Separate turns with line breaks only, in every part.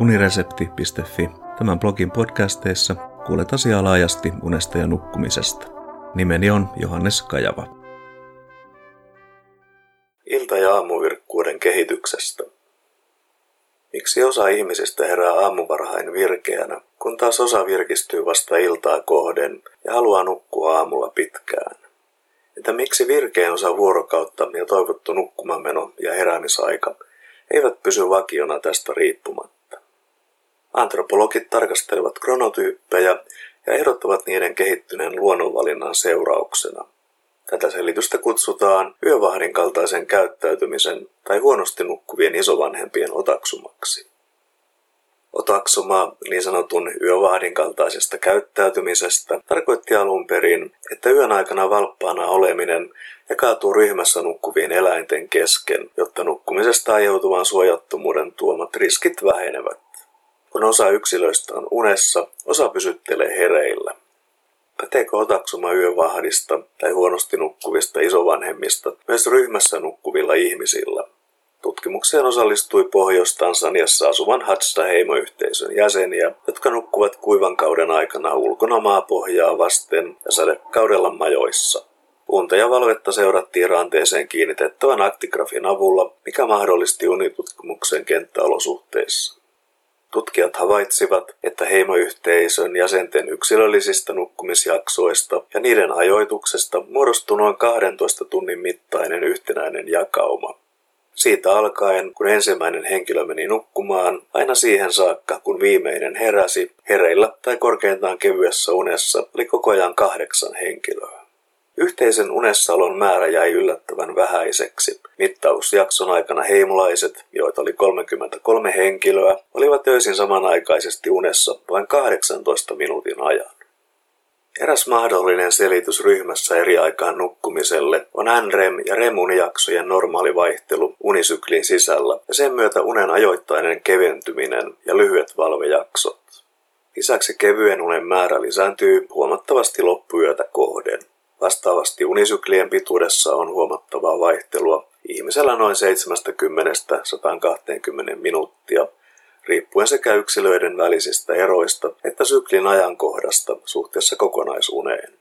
uniresepti.fi. Tämän blogin podcasteissa kuulet asiaa laajasti unesta ja nukkumisesta. Nimeni on Johannes Kajava.
Ilta- ja aamuvirkkuuden kehityksestä. Miksi osa ihmisistä herää aamuvarhain virkeänä, kun taas osa virkistyy vasta iltaa kohden ja haluaa nukkua aamulla pitkään? Että miksi virkeän osa vuorokautta ja toivottu nukkumameno ja heräämisaika eivät pysy vakiona tästä riippumatta? Antropologit tarkastelevat kronotyyppejä ja erottavat niiden kehittyneen luonnonvalinnan seurauksena. Tätä selitystä kutsutaan yövahdin kaltaisen käyttäytymisen tai huonosti nukkuvien isovanhempien otaksumaksi. Otaksuma niin sanotun yövahdin kaltaisesta käyttäytymisestä tarkoitti alun perin, että yön aikana valppaana oleminen jakautuu ryhmässä nukkuvien eläinten kesken, jotta nukkumisesta aiheutuvan suojattomuuden tuomat riskit vähenevät. Kun osa yksilöistä on unessa, osa pysyttelee hereillä. Päteekö otaksuma yövahdista tai huonosti nukkuvista isovanhemmista myös ryhmässä nukkuvilla ihmisillä? Tutkimukseen osallistui Pohjois-Tansaniassa asuvan Hadsta-heimoyhteisön jäseniä, jotka nukkuvat kuivan kauden aikana ulkona maapohjaa vasten ja sadekaudella majoissa. Unta ja valvetta seurattiin ranteeseen kiinnitettävän aktigrafin avulla, mikä mahdollisti unitutkimuksen kenttäolosuhteissa. Tutkijat havaitsivat, että heimoyhteisön jäsenten yksilöllisistä nukkumisjaksoista ja niiden ajoituksesta muodostui noin 12 tunnin mittainen yhtenäinen jakauma. Siitä alkaen, kun ensimmäinen henkilö meni nukkumaan, aina siihen saakka, kun viimeinen heräsi, hereillä tai korkeintaan kevyessä unessa oli koko ajan kahdeksan henkilöä. Yhteisen unessaolon määrä jäi yllättävän vähäiseksi. Mittausjakson aikana heimolaiset, joita oli 33 henkilöä, olivat öisin samanaikaisesti unessa vain 18 minuutin ajan. Eräs mahdollinen selitys ryhmässä eri aikaan nukkumiselle on NREM- ja REM-unijaksojen normaali vaihtelu unisyklin sisällä ja sen myötä unen ajoittainen keventyminen ja lyhyet valvejaksot. Lisäksi kevyen unen määrä lisääntyy huomattavasti loppuyötä kohden. Vastaavasti unisyklien pituudessa on huomattavaa vaihtelua, ihmisellä noin 70-120 minuuttia, riippuen sekä yksilöiden välisistä eroista että syklin ajankohdasta suhteessa kokonaisuneen.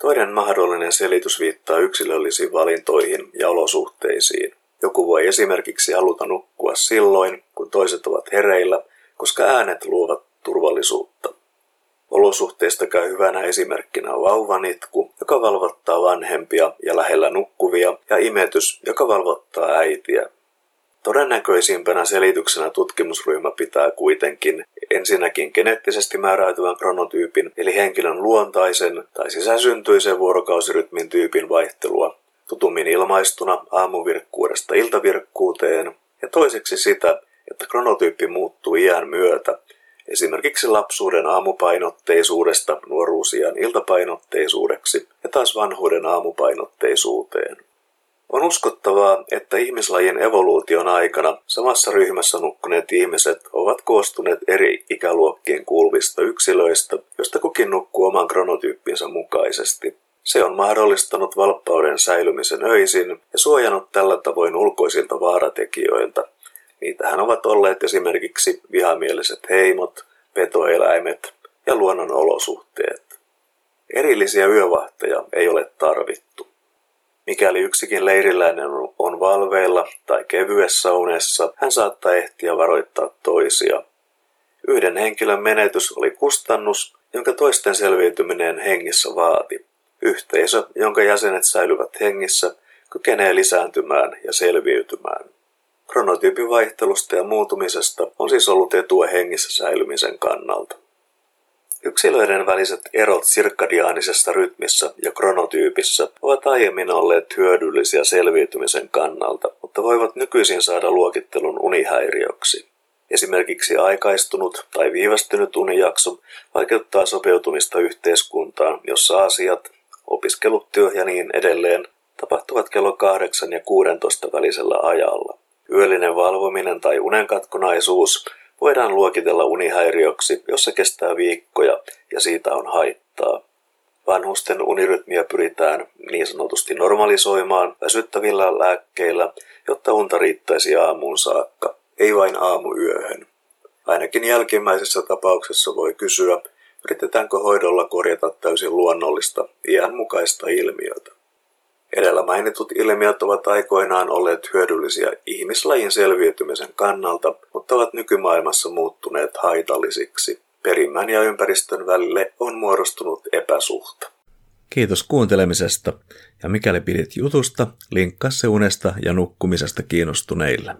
Toinen mahdollinen selitys viittaa yksilöllisiin valintoihin ja olosuhteisiin. Joku voi esimerkiksi haluta nukkua silloin, kun toiset ovat hereillä, koska äänet luovat turvallisuutta. Olosuhteista käy hyvänä esimerkkinä vauvanitku, joka valvottaa vanhempia ja lähellä nukkuvia, ja imetys, joka valvottaa äitiä. Todennäköisimpänä selityksenä tutkimusryhmä pitää kuitenkin ensinnäkin geneettisesti määräytyvän kronotyypin, eli henkilön luontaisen tai sisäsyntyisen vuorokausirytmin tyypin vaihtelua, tutummin ilmaistuna aamuvirkkuudesta iltavirkkuuteen, ja toiseksi sitä, että kronotyyppi muuttuu iän myötä, esimerkiksi lapsuuden aamupainotteisuudesta nuoruusian iltapainotteisuudeksi ja taas vanhuuden aamupainotteisuuteen. On uskottavaa, että ihmislajin evoluution aikana samassa ryhmässä nukkuneet ihmiset ovat koostuneet eri ikäluokkien kuuluvista yksilöistä, joista kukin nukkuu oman kronotyyppinsä mukaisesti. Se on mahdollistanut valppauden säilymisen öisin ja suojannut tällä tavoin ulkoisilta vaaratekijöiltä, Niitähän ovat olleet esimerkiksi vihamieliset heimot, petoeläimet ja luonnon olosuhteet. Erillisiä yövahteja ei ole tarvittu. Mikäli yksikin leiriläinen on valveilla tai kevyessä unessa, hän saattaa ehtiä varoittaa toisia. Yhden henkilön menetys oli kustannus, jonka toisten selviytyminen hengissä vaati. Yhteisö, jonka jäsenet säilyvät hengissä, kykenee lisääntymään ja selviytymään. Kronotyypin vaihtelusta ja muutumisesta on siis ollut etua hengissä säilymisen kannalta. Yksilöiden väliset erot sirkadiaanisessa rytmissä ja kronotyypissä ovat aiemmin olleet hyödyllisiä selviytymisen kannalta, mutta voivat nykyisin saada luokittelun unihäiriöksi. Esimerkiksi aikaistunut tai viivästynyt unijakso vaikeuttaa sopeutumista yhteiskuntaan, jossa asiat, opiskelut, työ ja niin edelleen tapahtuvat kello 8 ja 16 välisellä ajalla. Yöllinen valvominen tai unenkatkonaisuus voidaan luokitella unihäiriöksi, jos se kestää viikkoja ja siitä on haittaa. Vanhusten unirytmiä pyritään niin sanotusti normalisoimaan väsyttävillä lääkkeillä, jotta unta riittäisi aamuun saakka, ei vain aamuyöhön. Ainakin jälkimmäisessä tapauksessa voi kysyä, yritetäänkö hoidolla korjata täysin luonnollista, iänmukaista ilmiötä. Edellä mainitut ilmiöt ovat aikoinaan olleet hyödyllisiä ihmislajin selviytymisen kannalta, mutta ovat nykymaailmassa muuttuneet haitallisiksi. Perimän ja ympäristön välille on muodostunut epäsuhta.
Kiitos kuuntelemisesta, ja mikäli pidit jutusta, linkkaa se unesta ja nukkumisesta kiinnostuneille.